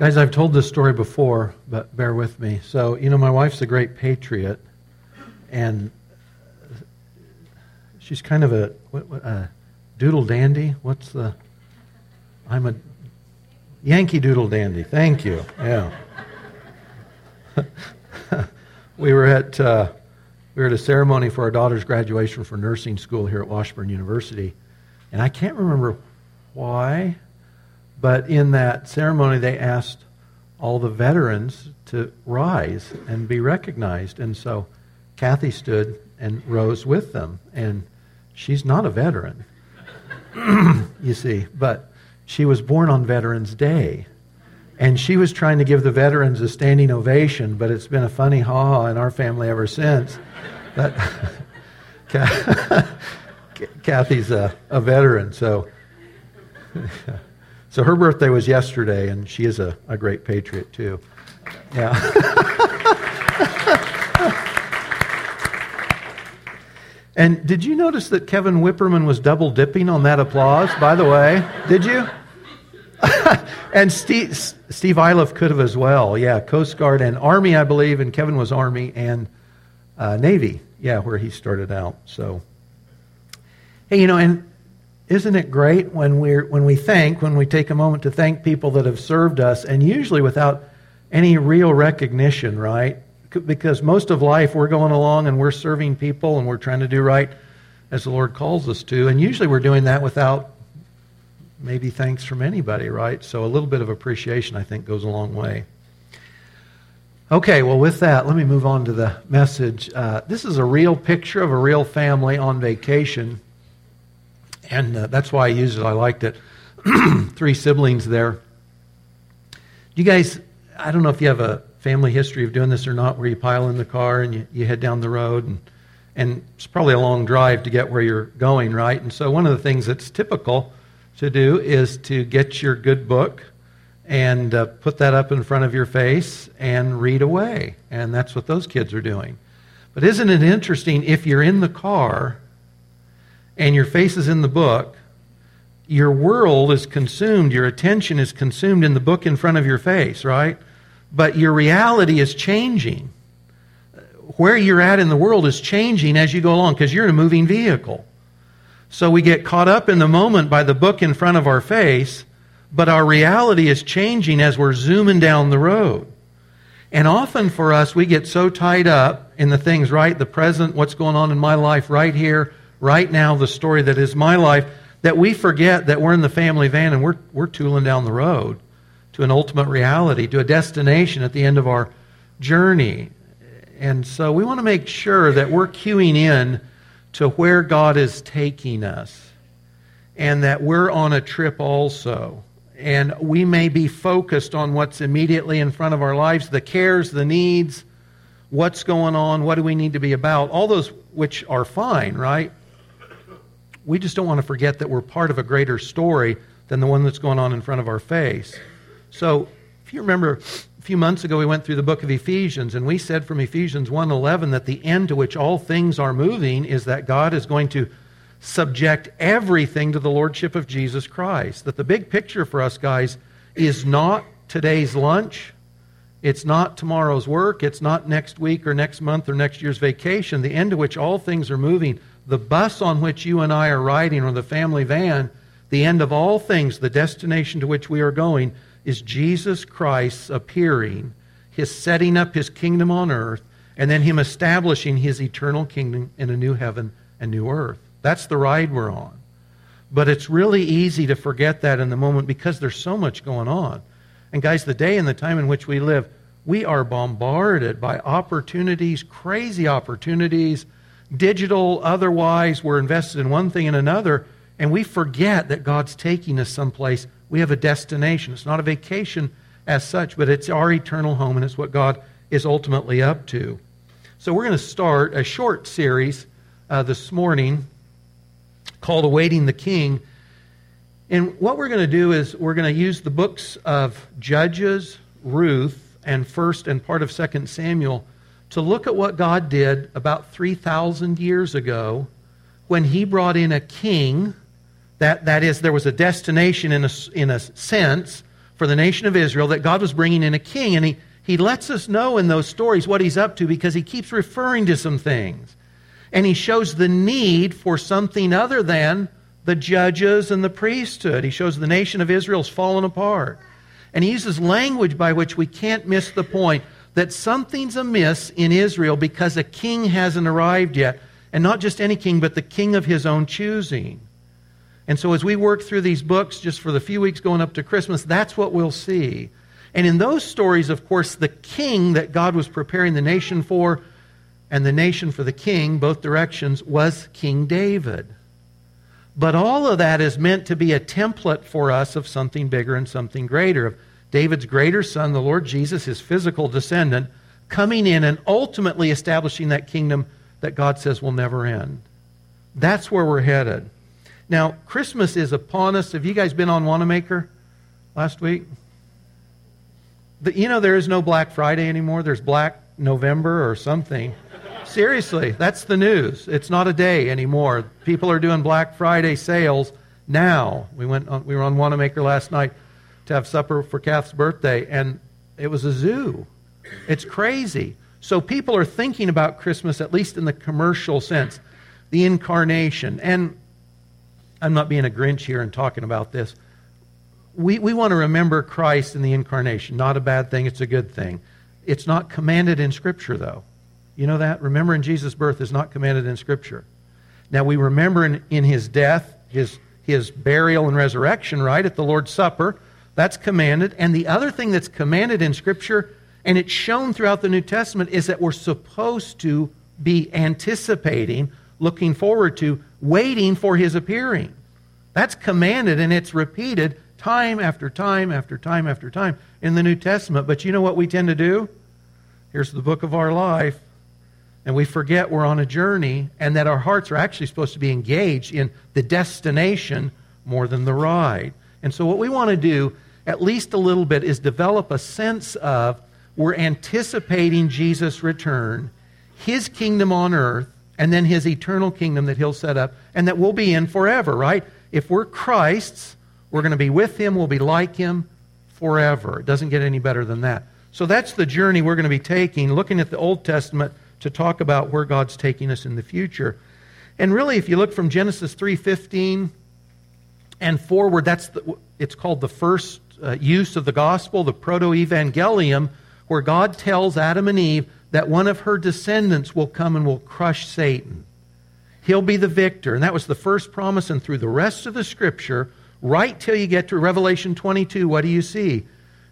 Guys, I've told this story before, but bear with me. So, you know, my wife's a great patriot, and she's kind of a, what, what, a doodle dandy. What's the. I'm a Yankee Doodle Dandy. Thank you. Yeah. we were at uh, we were at a ceremony for our daughter's graduation for nursing school here at Washburn University, and I can't remember why but in that ceremony, they asked all the veterans to rise and be recognized. And so Kathy stood and rose with them. And she's not a veteran, you see, but she was born on Veterans Day. And she was trying to give the veterans a standing ovation, but it's been a funny ha ha in our family ever since. But Kathy's a, a veteran, so. So her birthday was yesterday, and she is a, a great patriot, too. Yeah. and did you notice that Kevin Whipperman was double dipping on that applause, by the way? Did you? and Steve, Steve Iliff could have as well. Yeah, Coast Guard and Army, I believe, and Kevin was Army and uh, Navy. Yeah, where he started out. So, hey, you know, and isn't it great when, we when we thank, when we take a moment to thank people that have served us, and usually without any real recognition, right? Because most of life we're going along and we're serving people and we're trying to do right as the Lord calls us to. And usually we're doing that without maybe thanks from anybody, right? So a little bit of appreciation, I think, goes a long way. Okay, well, with that, let me move on to the message. Uh, this is a real picture of a real family on vacation and uh, that's why I used it. I liked it. Three siblings there. You guys, I don't know if you have a family history of doing this or not, where you pile in the car and you, you head down the road, and, and it's probably a long drive to get where you're going, right? And so, one of the things that's typical to do is to get your good book and uh, put that up in front of your face and read away. And that's what those kids are doing. But isn't it interesting if you're in the car and your face is in the book, your world is consumed, your attention is consumed in the book in front of your face, right? But your reality is changing. Where you're at in the world is changing as you go along because you're in a moving vehicle. So we get caught up in the moment by the book in front of our face, but our reality is changing as we're zooming down the road. And often for us, we get so tied up in the things, right? The present, what's going on in my life right here, right now the story that is my life that we forget that we're in the family van and we're, we're tooling down the road to an ultimate reality, to a destination at the end of our journey. And so we want to make sure that we're queuing in to where God is taking us and that we're on a trip also. And we may be focused on what's immediately in front of our lives the cares, the needs, what's going on, what do we need to be about, all those which are fine, right? We just don't want to forget that we're part of a greater story than the one that's going on in front of our face. So, if you remember, a few months ago we went through the book of Ephesians, and we said from Ephesians 1:11 that the end to which all things are moving is that God is going to subject everything to the lordship of Jesus Christ. That the big picture for us guys is not today's lunch, it's not tomorrow's work, it's not next week or next month or next year's vacation. The end to which all things are moving the bus on which you and I are riding, or the family van, the end of all things, the destination to which we are going, is Jesus Christ appearing, his setting up his kingdom on earth, and then him establishing his eternal kingdom in a new heaven and new earth. That's the ride we're on. But it's really easy to forget that in the moment because there's so much going on. And guys, the day and the time in which we live, we are bombarded by opportunities, crazy opportunities digital, otherwise, we're invested in one thing and another, and we forget that God's taking us someplace. We have a destination. It's not a vacation as such, but it's our eternal home, and it's what God is ultimately up to. So we're going to start a short series uh, this morning called Awaiting the King. And what we're going to do is we're going to use the books of Judges, Ruth, and 1st and part of 2nd Samuel to look at what God did about 3,000 years ago when He brought in a king. That, that is, there was a destination in a, in a sense for the nation of Israel that God was bringing in a king. And he, he lets us know in those stories what he's up to because he keeps referring to some things. And he shows the need for something other than the judges and the priesthood. He shows the nation of Israel's fallen apart. And he uses language by which we can't miss the point that something's amiss in Israel because a king hasn't arrived yet. And not just any king, but the king of his own choosing. And so as we work through these books just for the few weeks going up to Christmas, that's what we'll see. And in those stories, of course, the king that God was preparing the nation for and the nation for the king, both directions, was King David. But all of that is meant to be a template for us of something bigger and something greater, of David's greater son, the Lord Jesus, his physical descendant, coming in and ultimately establishing that kingdom that God says will never end. That's where we're headed. Now, Christmas is upon us. Have you guys been on Wanamaker last week? The, you know, there is no Black Friday anymore. There's Black November or something. Seriously, that's the news. It's not a day anymore. People are doing Black Friday sales now. We went on, we were on Wanamaker last night to have supper for Kath's birthday, and it was a zoo. It's crazy. So people are thinking about Christmas, at least in the commercial sense, the incarnation. And I'm not being a Grinch here and talking about this. We, we want to remember Christ in the incarnation. Not a bad thing, it's a good thing. It's not commanded in Scripture, though. You know that? Remembering Jesus' birth is not commanded in Scripture. Now, we remember in, in his death, his, his burial and resurrection, right, at the Lord's Supper. That's commanded. And the other thing that's commanded in Scripture, and it's shown throughout the New Testament, is that we're supposed to be anticipating, looking forward to, waiting for his appearing. That's commanded and it's repeated time after time after time after time in the New Testament. But you know what we tend to do? Here's the book of our life and we forget we're on a journey and that our hearts are actually supposed to be engaged in the destination more than the ride. And so, what we want to do, at least a little bit, is develop a sense of we're anticipating Jesus' return, his kingdom on earth, and then his eternal kingdom that he'll set up and that we'll be in forever, right? If we're Christ's, we're going to be with him, we'll be like him forever. It doesn't get any better than that. So that's the journey we're going to be taking, looking at the Old Testament to talk about where God's taking us in the future. And really, if you look from Genesis 3:15 and forward, that's the, it's called the first uh, use of the gospel, the proto-evangelium, where God tells Adam and Eve that one of her descendants will come and will crush Satan. He'll be the victor. And that was the first promise. And through the rest of the scripture, right till you get to Revelation 22, what do you see?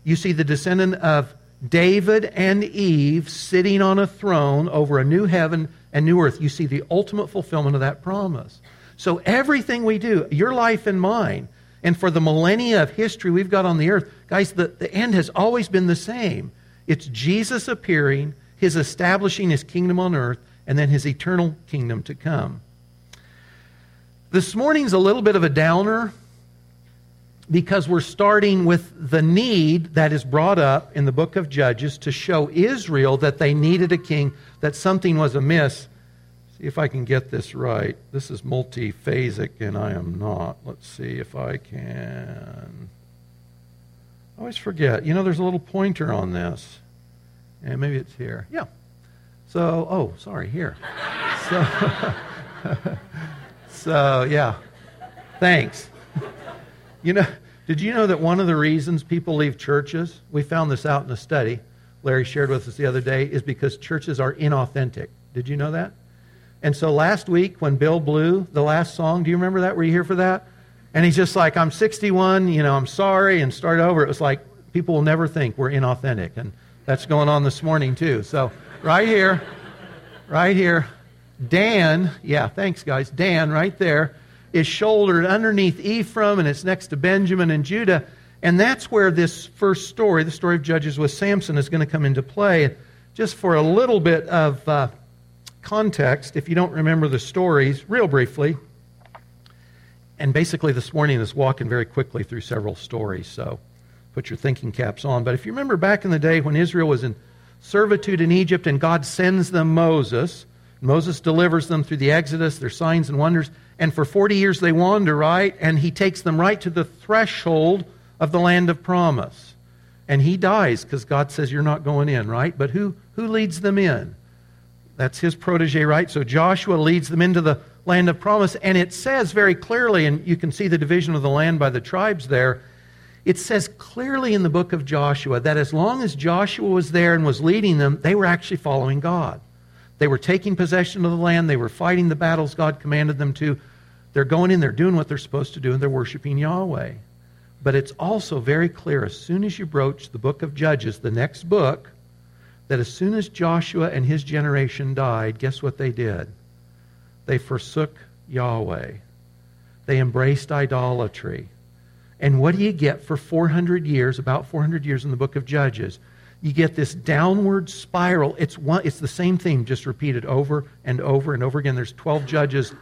You see the descendant of David and Eve sitting on a throne over a new heaven and new earth. You see the ultimate fulfillment of that promise. So everything we do, your life and mine, and for the millennia of history we've got on the earth, guys, the, the end has always been the same. It's Jesus appearing, his establishing his kingdom on earth, and then his eternal kingdom to come. This morning's a little bit of a downer because we're starting with the need that is brought up in the book of Judges to show Israel that they needed a king, that something was amiss. See if I can get this right. This is multiphasic, and I am not. Let's see if I can. I always forget. You know, there's a little pointer on this. And maybe it's here. Yeah. So, oh, sorry, here. So, so yeah. Thanks. You know, did you know that one of the reasons people leave churches, we found this out in a study Larry shared with us the other day, is because churches are inauthentic. Did you know that? And so last week when Bill blew the last song, do you remember that? Were you here for that? And he's just like, I'm 61, you know, I'm sorry, and start over. It was like, people will never think we're inauthentic. And that's going on this morning, too. So, right here, right here, Dan, yeah, thanks, guys. Dan, right there, is shouldered underneath Ephraim, and it's next to Benjamin and Judah. And that's where this first story, the story of Judges with Samson, is going to come into play. Just for a little bit of uh, context, if you don't remember the stories, real briefly, and basically this morning is walking very quickly through several stories, so put your thinking caps on. But if you remember back in the day when Israel was in servitude in Egypt and God sends them Moses, Moses delivers them through the Exodus, their signs and wonders. And for 40 years they wander, right? And he takes them right to the threshold of the land of promise. And he dies because God says you're not going in, right? But who, who leads them in? That's his protege, right? So Joshua leads them into the land of promise. And it says very clearly, and you can see the division of the land by the tribes there. It says clearly in the book of Joshua that as long as Joshua was there and was leading them, they were actually following God. They were taking possession of the land, they were fighting the battles God commanded them to. They're going in, they're doing what they're supposed to do, and they're worshiping Yahweh. But it's also very clear as soon as you broach the book of Judges, the next book, that as soon as Joshua and his generation died, guess what they did? They forsook Yahweh. They embraced idolatry. And what do you get for 400 years, about 400 years in the book of Judges? You get this downward spiral. It's, one, it's the same theme, just repeated over and over and over again. There's 12 judges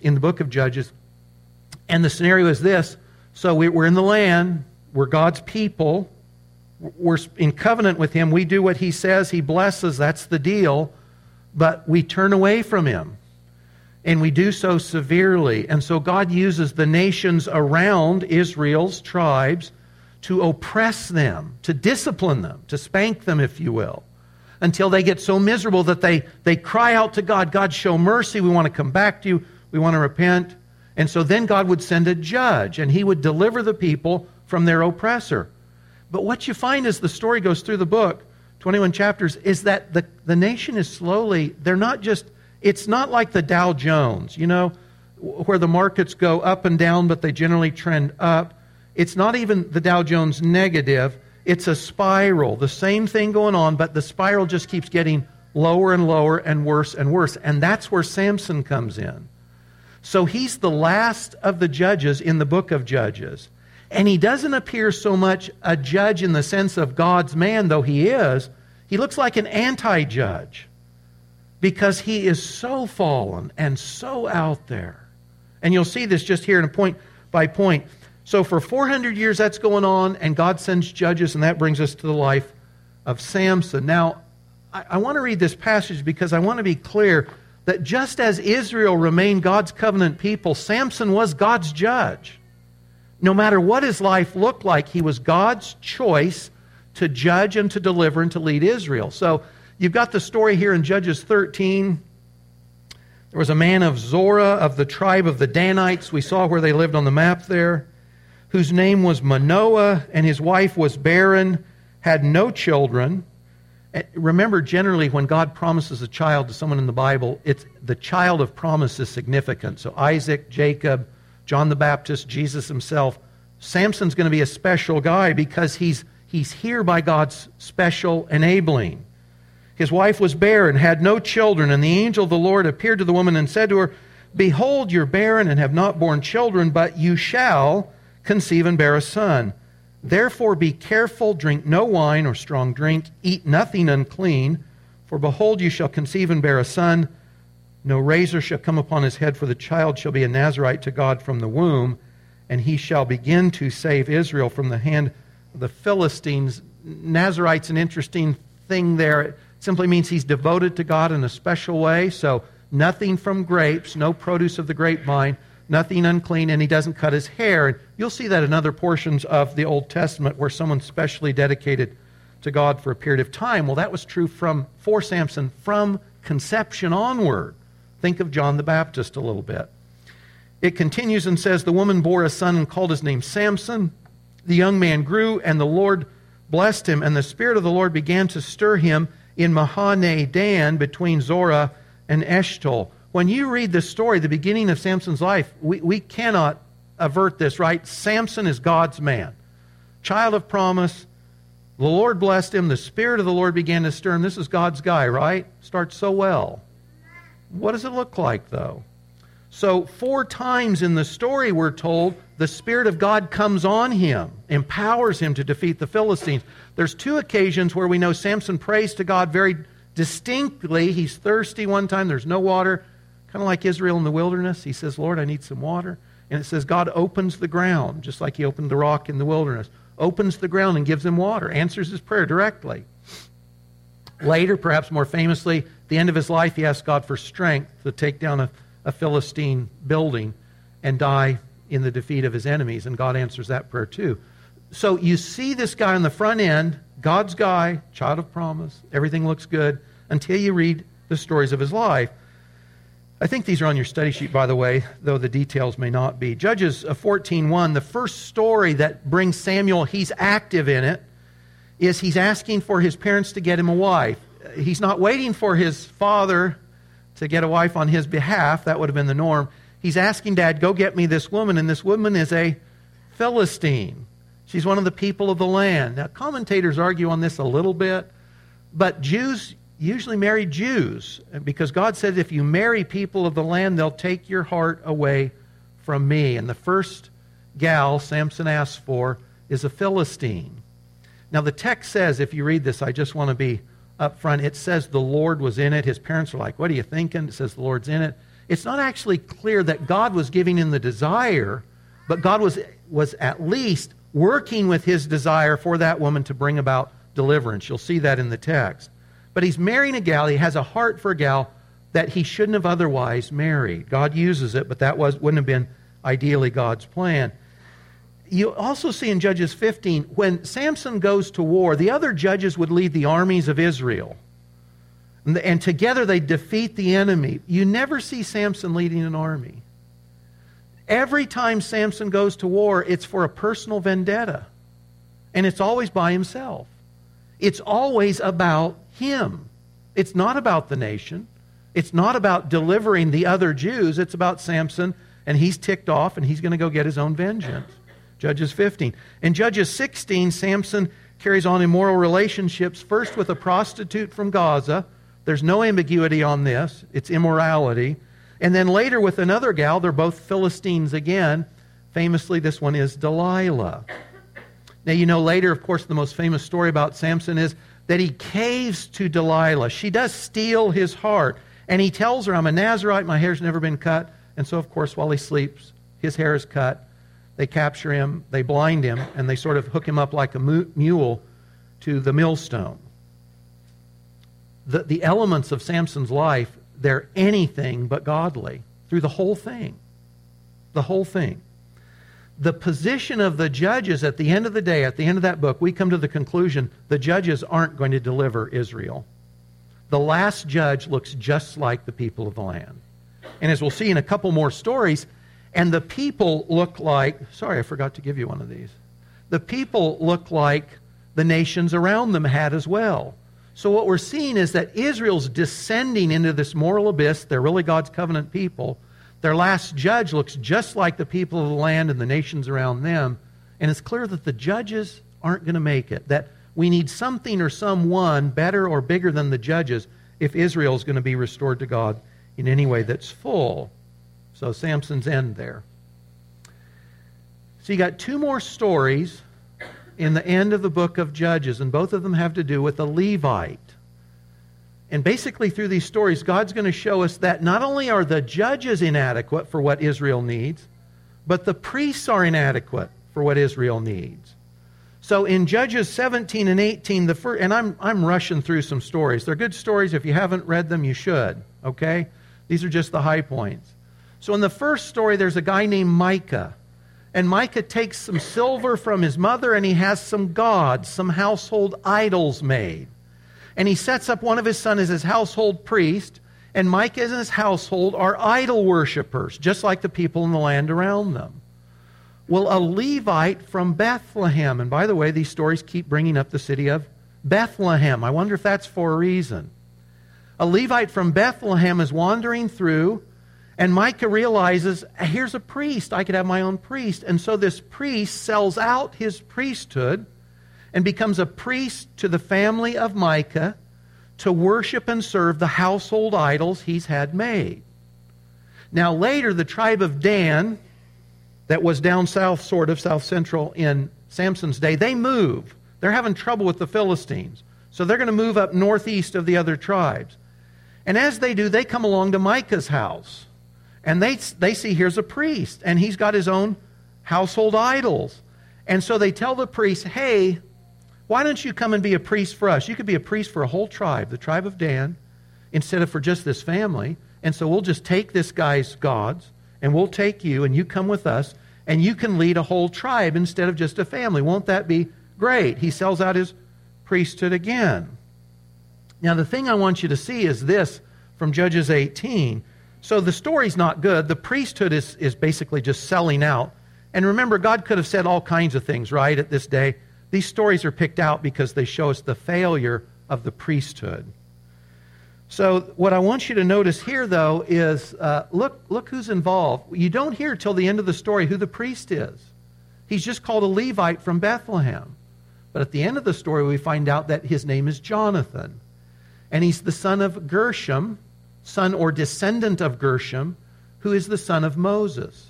in the book of Judges. And the scenario is this so we're in the land, we're God's people, we're in covenant with Him. We do what He says, He blesses, that's the deal. But we turn away from Him. And we do so severely. And so God uses the nations around Israel's tribes to oppress them, to discipline them, to spank them, if you will, until they get so miserable that they, they cry out to God, God, show mercy. We want to come back to you. We want to repent. And so then God would send a judge, and he would deliver the people from their oppressor. But what you find as the story goes through the book, 21 chapters, is that the, the nation is slowly, they're not just, it's not like the Dow Jones, you know, where the markets go up and down, but they generally trend up. It's not even the Dow Jones negative, it's a spiral. The same thing going on, but the spiral just keeps getting lower and lower and worse and worse. And that's where Samson comes in. So he's the last of the judges in the book of Judges. And he doesn't appear so much a judge in the sense of God's man, though he is. He looks like an anti judge because he is so fallen and so out there. And you'll see this just here in a point by point. So for 400 years that's going on, and God sends judges, and that brings us to the life of Samson. Now, I, I want to read this passage because I want to be clear that just as Israel remained God's covenant people, Samson was God's judge. No matter what his life looked like, he was God's choice to judge and to deliver and to lead Israel. So you've got the story here in Judges 13. There was a man of Zorah of the tribe of the Danites. We saw where they lived on the map there, whose name was Manoah, and his wife was barren, had no children. Eh, remember, generally, when God promises a child to someone in the Bible, it's the child of promise is significant. So Isaac, Jacob, John the Baptist, Jesus himself. Samson's going to be a special guy because he's, he's here by God's special enabling. His wife was barren, had no children, and the angel of the Lord appeared to the woman and said to her, Behold, you're barren and have not borne children, but you shall conceive and bear a son. Therefore be careful, drink no wine or strong drink, eat nothing unclean, for behold, you shall conceive and bear a son. No razor shall come upon his head, for the child shall be a Nazarite to God from the womb, and he shall begin to save Israel from the hand of the Philistines. Nazarite's an interesting thing there. It simply means he's devoted to God in a special way. So nothing from grapes, no produce of the grapevine nothing unclean, and he doesn't cut his hair. And you'll see that in other portions of the Old Testament where someone's specially dedicated to God for a period of time. Well, that was true from for Samson from conception onward. Think of John the Baptist a little bit. It continues and says, The woman bore a son and called his name Samson. The young man grew, and the Lord blessed him, and the Spirit of the Lord began to stir him in Mahaneh Dan between Zorah and Eshtaol. when you read this story, the beginning of Samson's life, we, we cannot avert this, right? Samson is God's man, child of promise. The Lord blessed him. The Spirit of the Lord began to stir him. This is God's guy, right? Starts so well. What does it look like, though? So, four times in the story, we're told the Spirit of God comes on him, empowers him to defeat the Philistines. There's two occasions where we know Samson prays to God very distinctly. He's thirsty one time, there's no water. Kind of like Israel in the wilderness. He says, Lord, I need some water. And it says God opens the ground, just like he opened the rock in the wilderness. Opens the ground and gives him water, answers his prayer directly. Later, perhaps more famously, the end of his life, he asked God for strength to take down a, a Philistine building and die in the defeat of his enemies. And God answers that prayer too. so you see this guy on the front end, God's guy, child of promise, everything looks good until you read the stories of his life. I think these are on your study sheet, by the way, though the details may not be. Judges uh, 14.1, the first story that brings Samuel, he's active in it, is he's asking for his parents to get him a wife. He's not waiting for his father to get a wife on his behalf. That would have been the norm. He's asking dad, go get me this woman, and this woman is a Philistine. She's one of the people of the land. Now, commentators argue on this a little bit, but Jews usually marry Jews because God says if you marry people of the land, they'll take your heart away from me. And the first gal Samson asks for is a Philistine. Now, the text says, if you read this, I just want to be up front, it says the Lord was in it. His parents are like, What are you thinking? It says the Lord's in it. It's not actually clear that God was giving him the desire, but God was, was at least working with his desire for that woman to bring about deliverance. You'll see that in the text. But he's marrying a gal. He has a heart for a gal that he shouldn't have otherwise married. God uses it, but that was, wouldn't have been ideally God's plan. You also see in Judges 15, when Samson goes to war, the other judges would lead the armies of Israel. And, and together they defeat the enemy. You never see Samson leading an army. Every time Samson goes to war, it's for a personal vendetta. And it's always by himself. It's always about him. It's not about the nation. It's not about delivering the other Jews. It's about Samson, and he's ticked off, and he's going to go get his own vengeance. Judges 15. In Judges 16, Samson carries on immoral relationships, first with a prostitute from Gaza. There's no ambiguity on this, it's immorality. And then later with another gal, they're both Philistines again. Famously, this one is Delilah. Now, you know, later, of course, the most famous story about Samson is that he caves to Delilah. She does steal his heart. And he tells her, I'm a Nazarite, my hair's never been cut. And so, of course, while he sleeps, his hair is cut. They capture him, they blind him, and they sort of hook him up like a mule to the millstone. The, the elements of Samson's life, they're anything but godly through the whole thing. The whole thing the position of the judges at the end of the day, at the end of that book, we come to the conclusion the judges aren't going to deliver Israel. The last judge looks just like the people of the land. And as we'll see in a couple more stories, and the people look like, sorry, I forgot to give you one of these. The people look like the nations around them had as well. So what we're seeing is that Israel's descending into this moral abyss. They're really God's covenant people their last judge looks just like the people of the land and the nations around them. And it's clear that the judges aren't going to make it. That we need something or someone better or bigger than the judges if Israel is going to be restored to God in any way that's full. So Samson's end there. So you got two more stories in the end of the book of Judges, and both of them have to do with a Levite. And basically, through these stories, God's going to show us that not only are the judges inadequate for what Israel needs, but the priests are inadequate for what Israel needs. So in Judges 17 and 18, the first, and I'm, I'm rushing through some stories. They're good stories. If you haven't read them, you should, okay? These are just the high points. So in the first story, there's a guy named Micah. And Micah takes some silver from his mother and he has some gods, some household idols made and he sets up one of his sons as his household priest, and Micah and his household are idol worshippers, just like the people in the land around them. Well, a Levite from Bethlehem, and by the way, these stories keep bringing up the city of Bethlehem. I wonder if that's for a reason. A Levite from Bethlehem is wandering through, and Micah realizes, here's a priest. I could have my own priest. And so this priest sells out his priesthood and becomes a priest to the family of Micah to worship and serve the household idols he's had made. Now, later, the tribe of Dan, that was down south, sort of south central in Samson's day, they move. They're having trouble with the Philistines. So they're going to move up northeast of the other tribes. And as they do, they come along to Micah's house. And they, they see here's a priest, and he's got his own household idols. And so they tell the priest, hey, why don't you come and be a priest for us? You could be a priest for a whole tribe, the tribe of Dan, instead of for just this family. And so we'll just take this guy's gods, and we'll take you, and you come with us, and you can lead a whole tribe instead of just a family. Won't that be great? He sells out his priesthood again. Now, the thing I want you to see is this from Judges 18. So the story's not good. The priesthood is, is basically just selling out. And remember, God could have said all kinds of things, right, at this day. These stories are picked out because they show us the failure of the priesthood. So, what I want you to notice here, though, is uh, look, look who's involved. You don't hear till the end of the story who the priest is. He's just called a Levite from Bethlehem. But at the end of the story, we find out that his name is Jonathan. And he's the son of Gershom, son or descendant of Gershom, who is the son of Moses.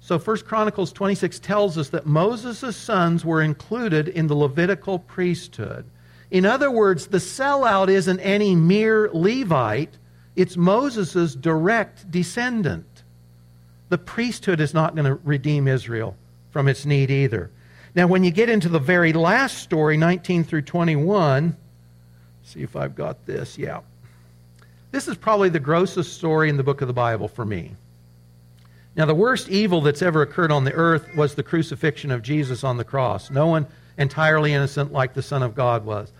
So 1 Chronicles 26 tells us that Moses' sons were included in the Levitical priesthood. In other words, the sellout isn't any mere Levite, it's Moses' direct descendant. The priesthood is not going to redeem Israel from its need either. Now, when you get into the very last story, 19 through 21, see if I've got this. Yeah. This is probably the grossest story in the book of the Bible for me. Now, the worst evil that's ever occurred on the earth was the crucifixion of Jesus on the cross. No one entirely innocent like the Son of God was.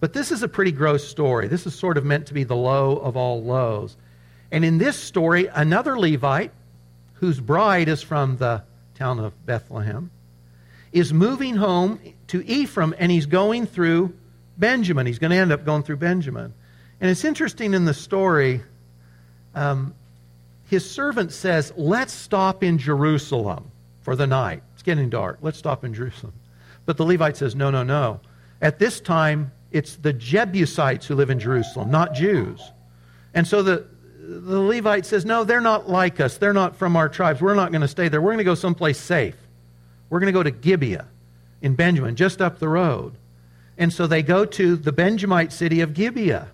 But this is a pretty gross story. This is sort of meant to be the low of all lows. And in this story, another Levite, whose bride is from the town of Bethlehem, is moving home to Ephraim and he's going through Benjamin. He's going to end up going through Benjamin. And it's interesting in the story, um, his servant says, Let's stop in Jerusalem for the night. It's getting dark. Let's stop in Jerusalem. But the Levite says, No, no, no. At this time, it's the Jebusites who live in Jerusalem, not Jews. And so the, the Levite says, No, they're not like us. They're not from our tribes. We're not going to stay there. We're going to go someplace safe. We're going to go to Gibeah in Benjamin, just up the road. And so they go to the Benjamite city of Gibeah.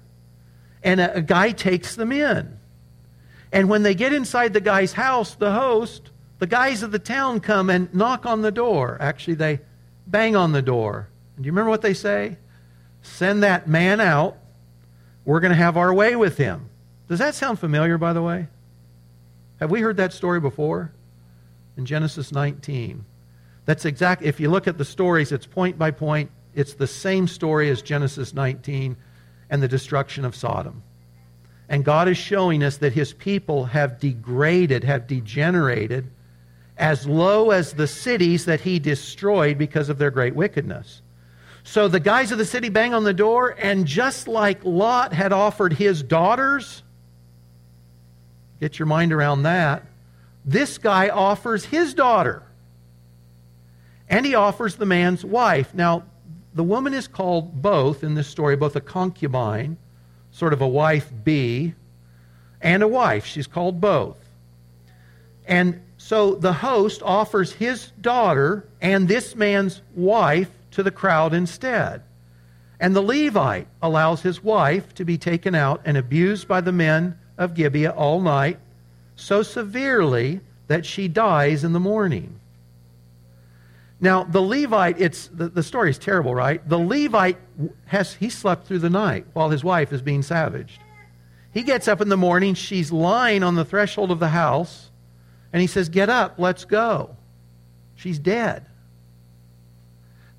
And a, a guy takes them in. And when they get inside the guy's house, the host, the guys of the town come and knock on the door. Actually, they bang on the door. And do you remember what they say? Send that man out. We're going to have our way with him. Does that sound familiar, by the way? Have we heard that story before? In Genesis 19. That's exact. If you look at the stories, it's point by point. It's the same story as Genesis 19 and the destruction of Sodom. And God is showing us that his people have degraded, have degenerated as low as the cities that he destroyed because of their great wickedness. So the guys of the city bang on the door, and just like Lot had offered his daughters, get your mind around that, this guy offers his daughter. And he offers the man's wife. Now, the woman is called both in this story, both a concubine, sort of a wife be, and a wife. She's called both. And so the host offers his daughter and this man's wife to the crowd instead. And the Levite allows his wife to be taken out and abused by the men of Gibeah all night, so severely that she dies in the morning. Now, the Levite, it's the, the story is terrible, right? The Levite has he slept through the night while his wife is being savaged. He gets up in the morning, she's lying on the threshold of the house, and he says, Get up, let's go. She's dead.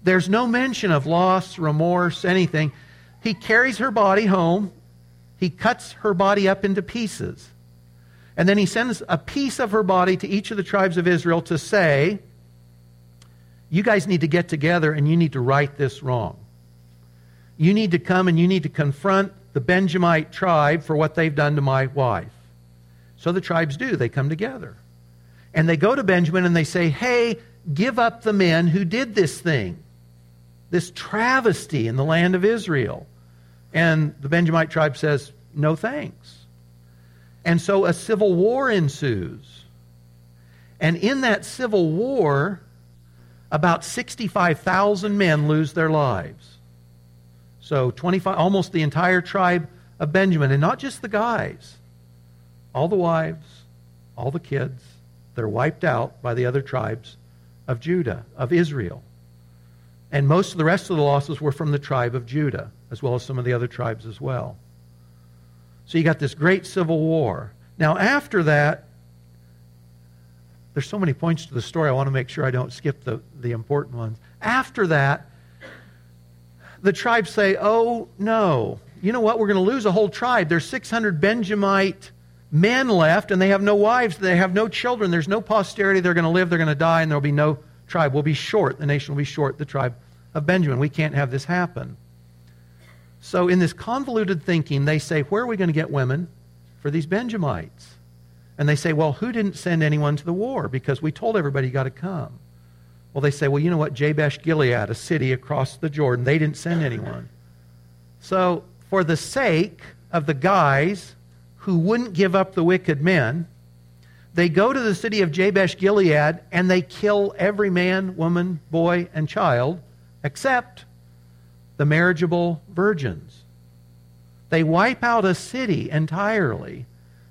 There's no mention of loss, remorse, anything. He carries her body home. He cuts her body up into pieces. And then he sends a piece of her body to each of the tribes of Israel to say, You guys need to get together and you need to right this wrong. You need to come and you need to confront the Benjamite tribe for what they've done to my wife. So the tribes do. They come together. And they go to Benjamin and they say, Hey, give up the men who did this thing this travesty in the land of Israel. And the Benjamite tribe says, no thanks. And so a civil war ensues. And in that civil war, about 65,000 men lose their lives. So 25 almost the entire tribe of Benjamin and not just the guys. All the wives, all the kids, they're wiped out by the other tribes of Judah, of Israel. And most of the rest of the losses were from the tribe of Judah, as well as some of the other tribes as well. So you got this great civil war. Now, after that, there's so many points to the story, I want to make sure I don't skip the, the important ones. After that, the tribes say, Oh, no. You know what? We're going to lose a whole tribe. There's 600 Benjamite men left, and they have no wives. They have no children. There's no posterity. They're going to live. They're going to die, and there'll be no tribe. We'll be short. The nation will be short, the tribe of Benjamin. We can't have this happen. So, in this convoluted thinking, they say, Where are we going to get women for these Benjamites? And they say, Well, who didn't send anyone to the war? Because we told everybody you got to come. Well, they say, Well, you know what? Jabesh Gilead, a city across the Jordan, they didn't send anyone. So, for the sake of the guys who wouldn't give up the wicked men, they go to the city of Jabesh Gilead and they kill every man, woman, boy, and child except the marriageable virgins. They wipe out a city entirely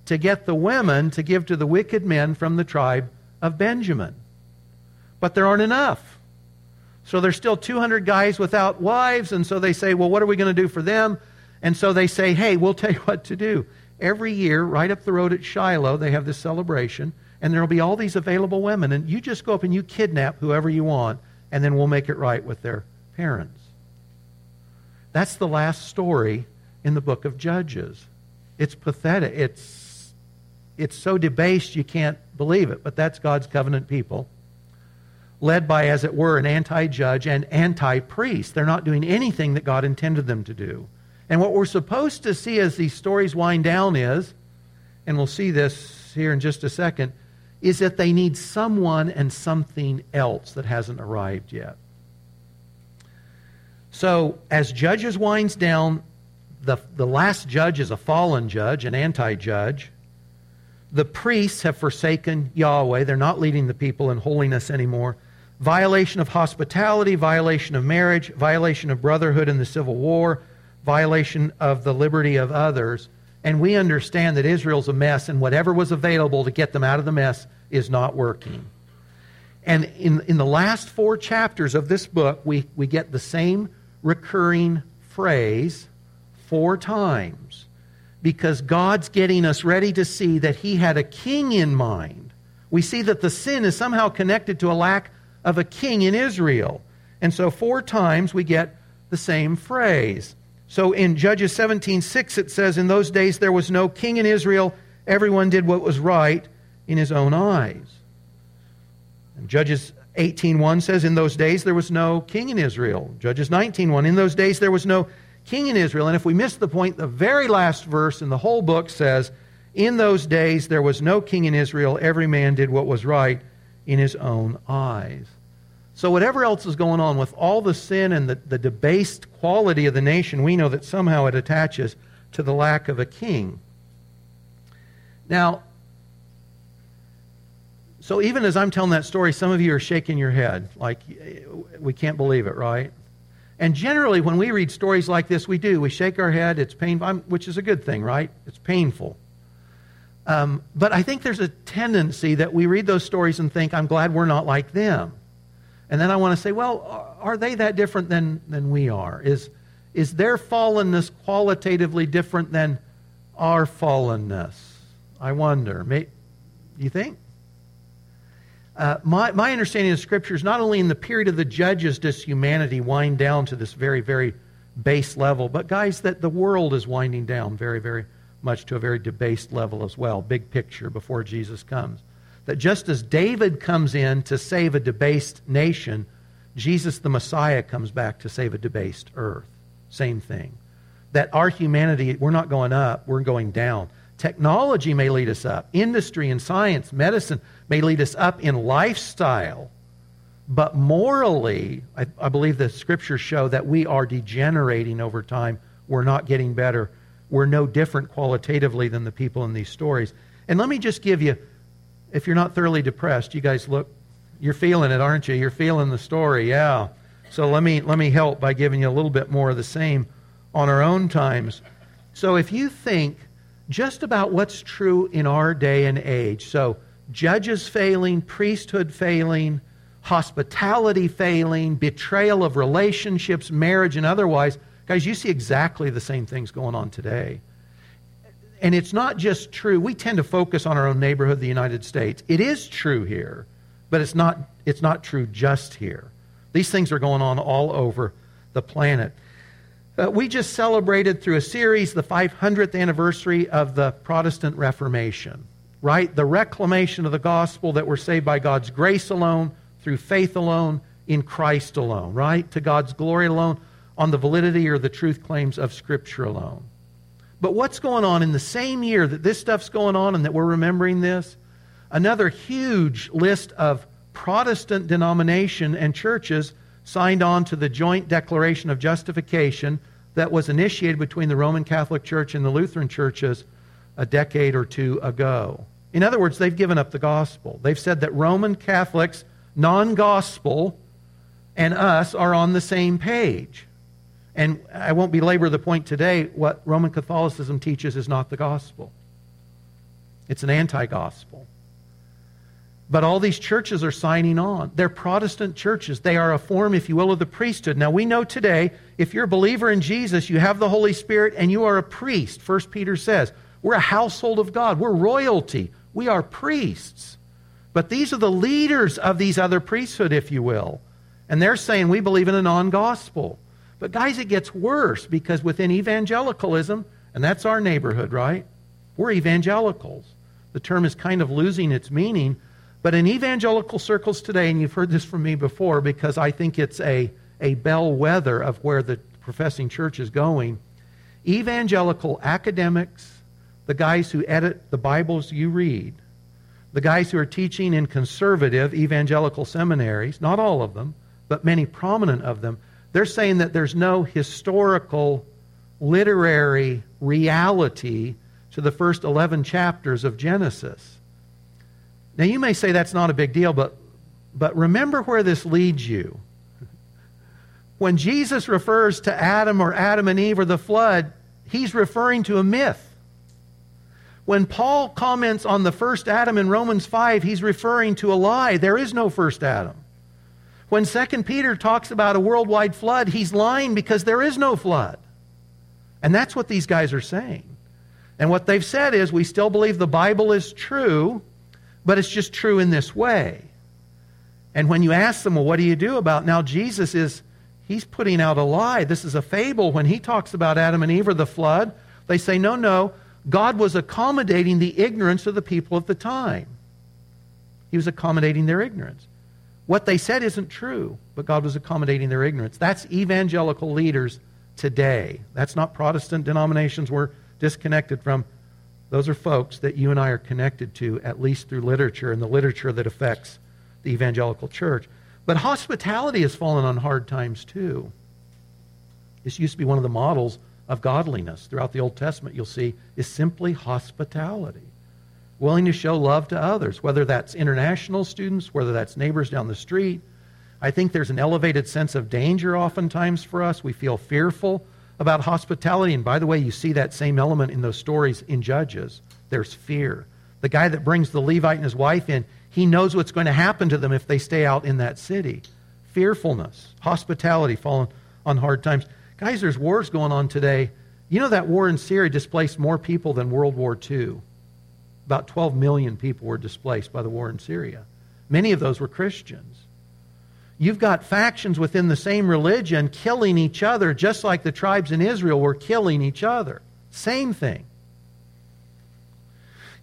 to get the women to give to the wicked men from the tribe of Benjamin. But there aren't enough. So there's still 200 guys without wives, and so they say, well, what are we going to do for them? And so they say, hey, we'll tell you what to do. Every year, right up the road at Shiloh, they have this celebration, and there will be all these available women, and you just go up and you kidnap whoever you want, and then we'll make it right with their parents. That's the last story in the book of Judges. It's pathetic. It's, it's so debased you can't believe it, but that's God's covenant people, led by, as it were, an anti judge and anti priest. They're not doing anything that God intended them to do. And what we're supposed to see as these stories wind down is, and we'll see this here in just a second, is that they need someone and something else that hasn't arrived yet. So, as Judges winds down, the, the last judge is a fallen judge, an anti judge. The priests have forsaken Yahweh. They're not leading the people in holiness anymore. Violation of hospitality, violation of marriage, violation of brotherhood in the civil war, violation of the liberty of others. And we understand that Israel's a mess, and whatever was available to get them out of the mess is not working. And in, in the last four chapters of this book, we, we get the same recurring phrase four times because God's getting us ready to see that He had a king in mind. We see that the sin is somehow connected to a lack of a king in Israel. And so, four times we get the same phrase. So in Judges 17:6 it says in those days there was no king in Israel everyone did what was right in his own eyes. And Judges 18:1 says in those days there was no king in Israel. Judges 19:1 in those days there was no king in Israel. And if we miss the point the very last verse in the whole book says in those days there was no king in Israel every man did what was right in his own eyes. So, whatever else is going on with all the sin and the, the debased quality of the nation, we know that somehow it attaches to the lack of a king. Now, so even as I'm telling that story, some of you are shaking your head like we can't believe it, right? And generally, when we read stories like this, we do. We shake our head. It's painful, which is a good thing, right? It's painful. Um, but I think there's a tendency that we read those stories and think, I'm glad we're not like them. And then I want to say, well, are they that different than, than we are? Is, is their fallenness qualitatively different than our fallenness? I wonder. May, you think? Uh, my, my understanding of Scripture is not only in the period of the judges does humanity wind down to this very, very base level, but guys, that the world is winding down very, very much to a very debased level as well. Big picture before Jesus comes that just as David comes in to save a debased nation, Jesus the Messiah comes back to save a debased earth. Same thing. That our humanity, we're not going up, we're going down. Technology may lead us up. Industry and science, medicine may lead us up in lifestyle. But morally, I, I believe the scriptures show that we are degenerating over time. We're not getting better. We're no different qualitatively than the people in these stories. And let me just give you if you're not thoroughly depressed, you guys look, you're feeling it, aren't you? You're feeling the story, yeah. So let me, let me help by giving you a little bit more of the same on our own times. So if you think just about what's true in our day and age, so judges failing, priesthood failing, hospitality failing, betrayal of relationships, marriage, and otherwise, guys, you see exactly the same things going on today And it's not just true. We tend to focus on our own neighborhood, the United States. It is true here, but it's not, it's not true just here. These things are going on all over the planet. Uh, we just celebrated through a series the 500th anniversary of the Protestant Reformation, right? The reclamation of the gospel that we're saved by God's grace alone, through faith alone, in Christ alone, right? To God's glory alone, on the validity or the truth claims of Scripture alone. But what's going on in the same year that this stuff's going on and that we're remembering this? Another huge list of Protestant denomination and churches signed on to the joint declaration of justification that was initiated between the Roman Catholic Church and the Lutheran churches a decade or two ago. In other words, they've given up the gospel. They've said that Roman Catholics, non gospel, and us are on the same page. And I won't belabor the point today. What Roman Catholicism teaches is not the gospel, it's an anti gospel. But all these churches are signing on. They're Protestant churches. They are a form, if you will, of the priesthood. Now, we know today, if you're a believer in Jesus, you have the Holy Spirit and you are a priest. First Peter says, we're a household of God. We're royalty. We are priests. But these are the leaders of these other priesthood, if you will. And they're saying we believe in a non gospel. But, guys, it gets worse because within evangelicalism, and that's our neighborhood, right? We're evangelicals. The term is kind of losing its meaning but in evangelical circles today, and you've heard this from me before because I think it's a, a bellwether of where the professing church is going, evangelical academics, the guys who edit the Bibles you read, the guys who are teaching in conservative evangelical seminaries, not all of them, but many prominent of them, they're saying that there's no historical, literary reality to the first 11 chapters of Genesis. Now, you may say that's not a big deal, but, but remember where this leads you. When Jesus refers to Adam or Adam and Eve or the flood, he's referring to a myth. When Paul comments on the first Adam in Romans 5, he's referring to a lie. There is no first Adam. When 2 Peter talks about a worldwide flood, he's lying because there is no flood. And that's what these guys are saying. And what they've said is we still believe the Bible is true, but it's just true in this way. And when you ask them, well, what do you do about now? Jesus is, he's putting out a lie. This is a fable. When he talks about Adam and Eve or the flood, they say, no, no, God was accommodating the ignorance of the people of the time. He was accommodating their ignorance. What they said isn't true, but God was accommodating their ignorance. That's evangelical leaders today. That's not Protestant denominations we're disconnected from. Those are folks that you and I are connected to, at least through literature and the literature that affects the evangelical church. But hospitality has fallen on hard times too. This used to be one of the models of godliness throughout the Old Testament, you'll see, is simply hospitality. Willing to show love to others, whether that's international students, whether that's neighbors down the street. I think there's an elevated sense of danger oftentimes for us. We feel fearful about hospitality. And by the way, you see that same element in those stories in Judges. There's fear. The guy that brings the Levite and his wife in, he knows what's going to happen to them if they stay out in that city. Fearfulness, hospitality, falling on hard times. Guys, there's wars going on today. You know that war in Syria displaced more people than World War II. About 12 million people were displaced by the war in Syria. Many of those were Christians. You've got factions within the same religion killing each other, just like the tribes in Israel were killing each other. Same thing.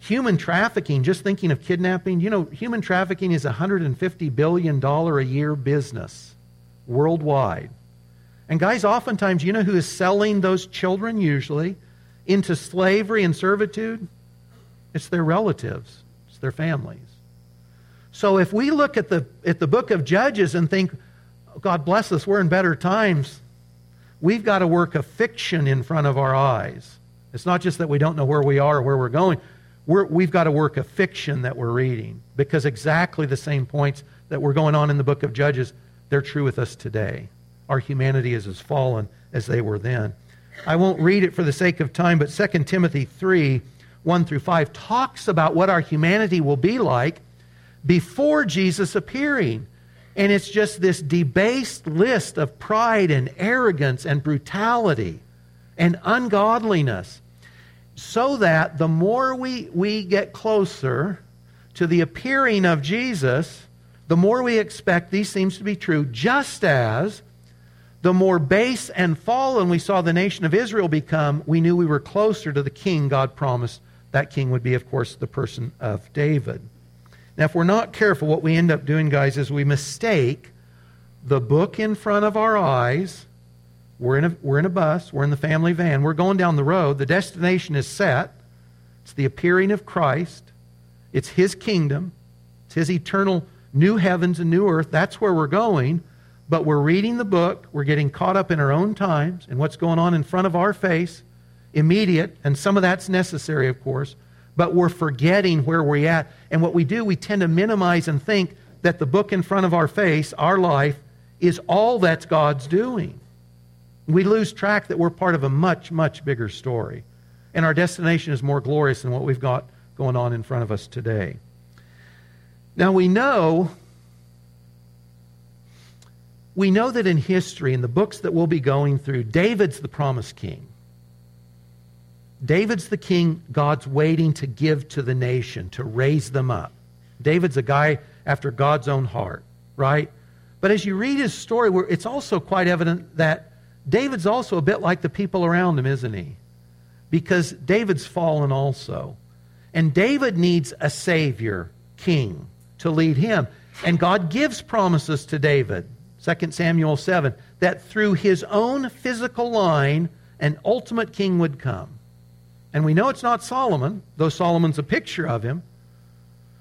Human trafficking, just thinking of kidnapping, you know, human trafficking is a $150 billion a year business worldwide. And guys, oftentimes, you know who is selling those children usually into slavery and servitude? It's their relatives, it's their families. So if we look at the, at the book of Judges and think, God bless us, we're in better times, we've got to work a fiction in front of our eyes. It's not just that we don't know where we are or where we're going. We're, we've got to work a fiction that we're reading because exactly the same points that were going on in the book of Judges, they're true with us today. Our humanity is as fallen as they were then. I won't read it for the sake of time, but 2 Timothy 3 1 through 5 talks about what our humanity will be like before Jesus appearing. And it's just this debased list of pride and arrogance and brutality and ungodliness. so that the more we, we get closer to the appearing of Jesus, the more we expect these things to be true, just as the more base and fallen we saw the nation of Israel become, we knew we were closer to the king God promised. That king would be, of course, the person of David. Now, if we're not careful, what we end up doing, guys, is we mistake the book in front of our eyes. We're in a, we're in a bus, we're in the family van, we're going down the road. The destination is set. It's the appearing of Christ, it's His kingdom, it's His eternal new heavens and new earth. That's where we're going but we're reading the book, we're getting caught up in our own times and what's going on in front of our face, immediate, and some of that's necessary, of course, but we're forgetting where we're at. And what we do, we tend to minimize and think that the book in front of our face, our life, is all that God's doing. We lose track that we're part of a much, much bigger story. And our destination is more glorious than what we've got going on in front of us today. Now, we know we know that in history, in the books that we'll be going through, David's the promised king. David's the king God's waiting to give to the nation, to raise them up. David's a guy after God's own heart, right? But as you read his story, it's also quite evident that David's also a bit like the people around him, isn't he? Because David's fallen also. And David needs a Savior, king, to lead him. And God gives promises to David. 2 Samuel 7, that through his own physical line, an ultimate king would come. And we know it's not Solomon, though Solomon's a picture of him,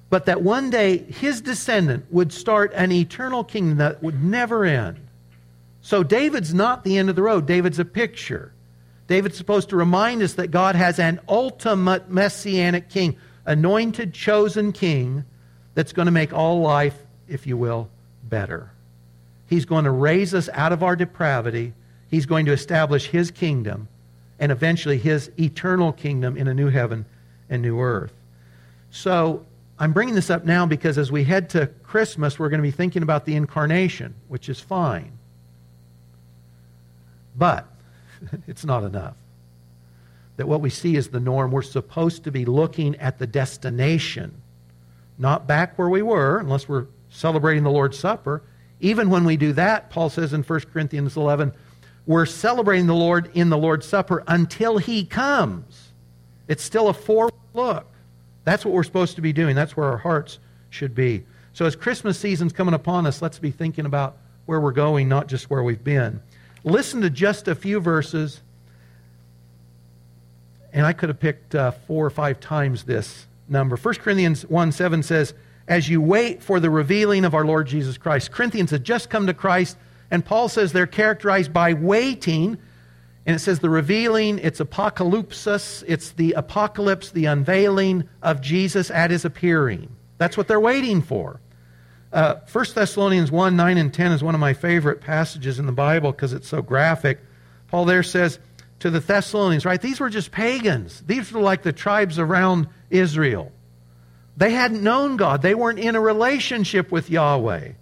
but that one day his descendant would start an eternal kingdom that would never end. So David's not the end of the road, David's a picture. David's supposed to remind us that God has an ultimate messianic king, anointed, chosen king that's going to make all life, if you will, better. He's going to raise us out of our depravity. He's going to establish His kingdom and eventually His eternal kingdom in a new heaven and new earth. So I'm bringing this up now because as we head to Christmas, we're going to be thinking about the incarnation, which is fine. But it's not enough. That what we see is the norm. We're supposed to be looking at the destination, not back where we were, unless we're celebrating the Lord's Supper. Even when we do that, Paul says in 1 Corinthians 11, we're celebrating the Lord in the Lord's Supper until he comes. It's still a forward look. That's what we're supposed to be doing. That's where our hearts should be. So as Christmas season's coming upon us, let's be thinking about where we're going, not just where we've been. Listen to just a few verses, and I could have picked uh, four or five times this number. 1 Corinthians 1 7 says, as you wait for the revealing of our Lord Jesus Christ. Corinthians had just come to Christ, and Paul says they're characterized by waiting. And it says the revealing, it's apocalypsis, it's the apocalypse, the unveiling of Jesus at his appearing. That's what they're waiting for. Uh, 1 Thessalonians 1 9 and 10 is one of my favorite passages in the Bible because it's so graphic. Paul there says to the Thessalonians, right, these were just pagans. These were like the tribes around Israel. They hadn't known God, they weren't in a relationship with Yahweh.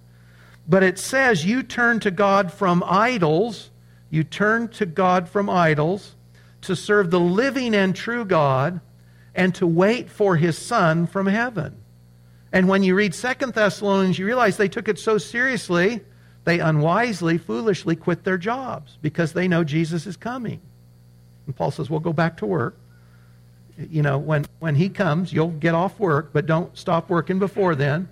But it says you turn to God from idols, you turn to God from idols to serve the living and true God and to wait for his Son from heaven. And when you read Second Thessalonians, you realize they took it so seriously, they unwisely, foolishly quit their jobs because they know Jesus is coming. And Paul says, well, go back to work you know, when, when he comes, you'll get off work, but don't stop working before then.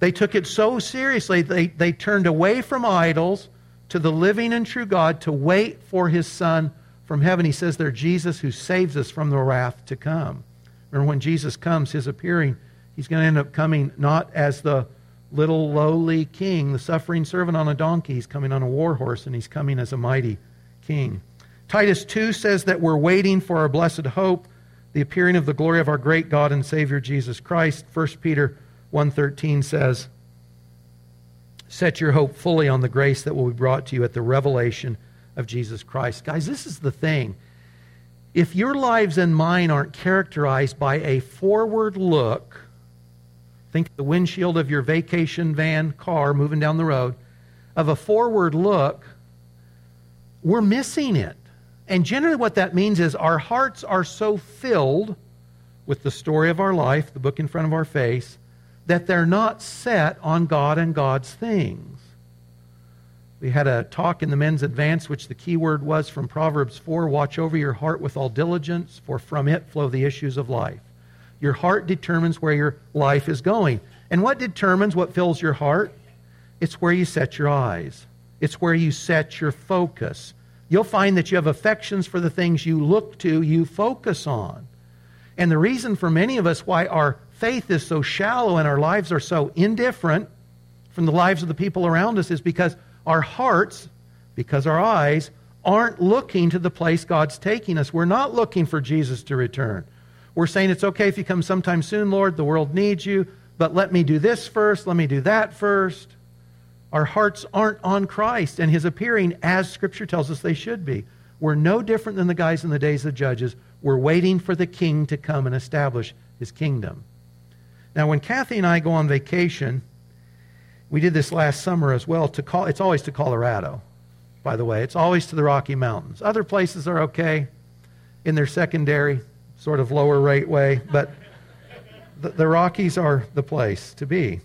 They took it so seriously, they, they turned away from idols to the living and true God to wait for his Son from heaven. He says they're Jesus who saves us from the wrath to come. Remember, when Jesus comes, his appearing, he's going to end up coming not as the little lowly king, the suffering servant on a donkey. He's coming on a war horse, and he's coming as a mighty king. Titus 2 says that we're waiting for our blessed hope the appearing of the glory of our great God and Savior Jesus Christ. 1 Peter 1:13 says, "Set your hope fully on the grace that will be brought to you at the revelation of Jesus Christ." Guys, this is the thing. If your lives and mine aren't characterized by a forward look, think of the windshield of your vacation van car moving down the road, of a forward look, we're missing it. And generally, what that means is our hearts are so filled with the story of our life, the book in front of our face, that they're not set on God and God's things. We had a talk in the men's advance, which the key word was from Proverbs 4 Watch over your heart with all diligence, for from it flow the issues of life. Your heart determines where your life is going. And what determines what fills your heart? It's where you set your eyes, it's where you set your focus. You'll find that you have affections for the things you look to, you focus on. And the reason for many of us why our faith is so shallow and our lives are so indifferent from the lives of the people around us is because our hearts, because our eyes, aren't looking to the place God's taking us. We're not looking for Jesus to return. We're saying it's okay if you come sometime soon, Lord. The world needs you, but let me do this first. Let me do that first. Our hearts aren't on Christ and his appearing as Scripture tells us they should be. We're no different than the guys in the days of Judges. We're waiting for the king to come and establish his kingdom. Now, when Kathy and I go on vacation, we did this last summer as well. To call, it's always to Colorado, by the way. It's always to the Rocky Mountains. Other places are okay in their secondary sort of lower rate way, but the, the Rockies are the place to be.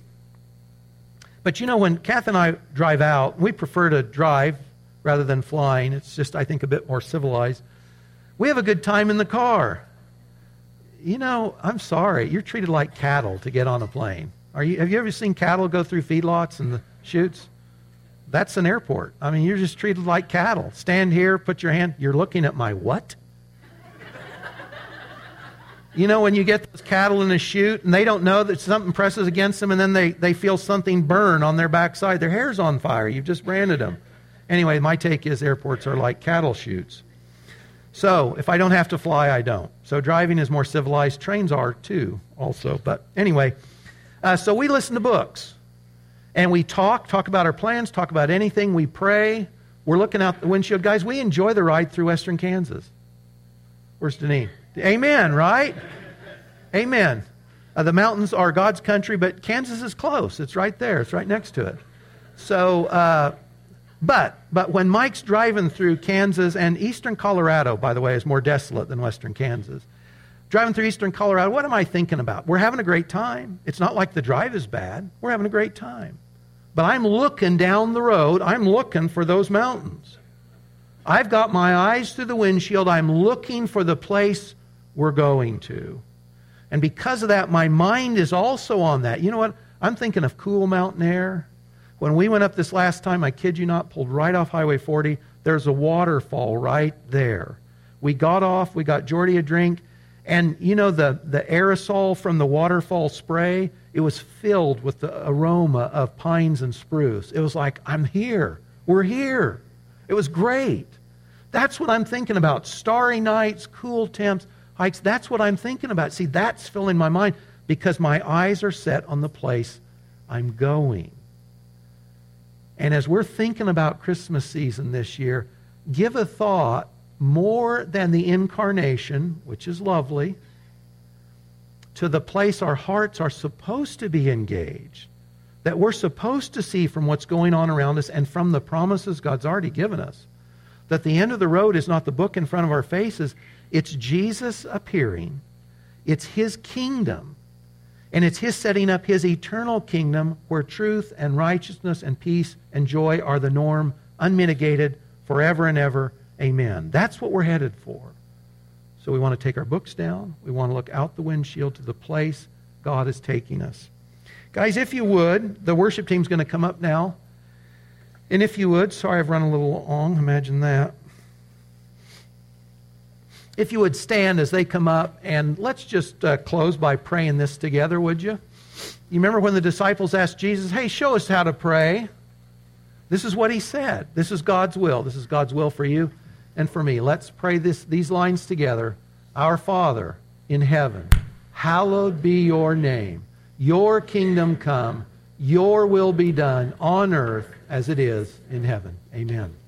But you know, when Kath and I drive out, we prefer to drive rather than flying. It's just, I think, a bit more civilized. We have a good time in the car. You know, I'm sorry, you're treated like cattle to get on a plane. Are you, have you ever seen cattle go through feedlots and the chutes? That's an airport. I mean, you're just treated like cattle. Stand here, put your hand. You're looking at my what? You know, when you get those cattle in a chute and they don't know that something presses against them and then they, they feel something burn on their backside. Their hair's on fire. You've just branded them. Anyway, my take is airports are like cattle chutes. So if I don't have to fly, I don't. So driving is more civilized. Trains are too, also. But anyway, uh, so we listen to books and we talk, talk about our plans, talk about anything. We pray. We're looking out the windshield. Guys, we enjoy the ride through western Kansas. Where's Denise? Amen, right? Amen. Uh, the mountains are God's country, but Kansas is close. It's right there. It's right next to it. So, uh, but but when Mike's driving through Kansas and eastern Colorado, by the way, is more desolate than western Kansas. Driving through eastern Colorado, what am I thinking about? We're having a great time. It's not like the drive is bad. We're having a great time. But I'm looking down the road. I'm looking for those mountains. I've got my eyes through the windshield. I'm looking for the place we're going to. And because of that, my mind is also on that. You know what? I'm thinking of cool mountain air. When we went up this last time, I kid you not, pulled right off Highway 40. There's a waterfall right there. We got off, we got Jordy a drink, and you know the, the aerosol from the waterfall spray? It was filled with the aroma of pines and spruce. It was like, I'm here. We're here. It was great. That's what I'm thinking about. Starry nights, cool temps That's what I'm thinking about. See, that's filling my mind because my eyes are set on the place I'm going. And as we're thinking about Christmas season this year, give a thought more than the incarnation, which is lovely, to the place our hearts are supposed to be engaged, that we're supposed to see from what's going on around us and from the promises God's already given us. That the end of the road is not the book in front of our faces, it's Jesus appearing, it's his kingdom, and it's his setting up his eternal kingdom where truth and righteousness and peace and joy are the norm, unmitigated, forever and ever. Amen. That's what we're headed for. So we want to take our books down. We want to look out the windshield to the place God is taking us. Guys, if you would, the worship team's going to come up now. And if you would, sorry I've run a little long, imagine that if you would stand as they come up, and let's just uh, close by praying this together, would you? You remember when the disciples asked Jesus, Hey, show us how to pray? This is what he said. This is God's will. This is God's will for you and for me. Let's pray this, these lines together. Our Father in heaven, hallowed be your name. Your kingdom come. Your will be done on earth as it is in heaven. Amen.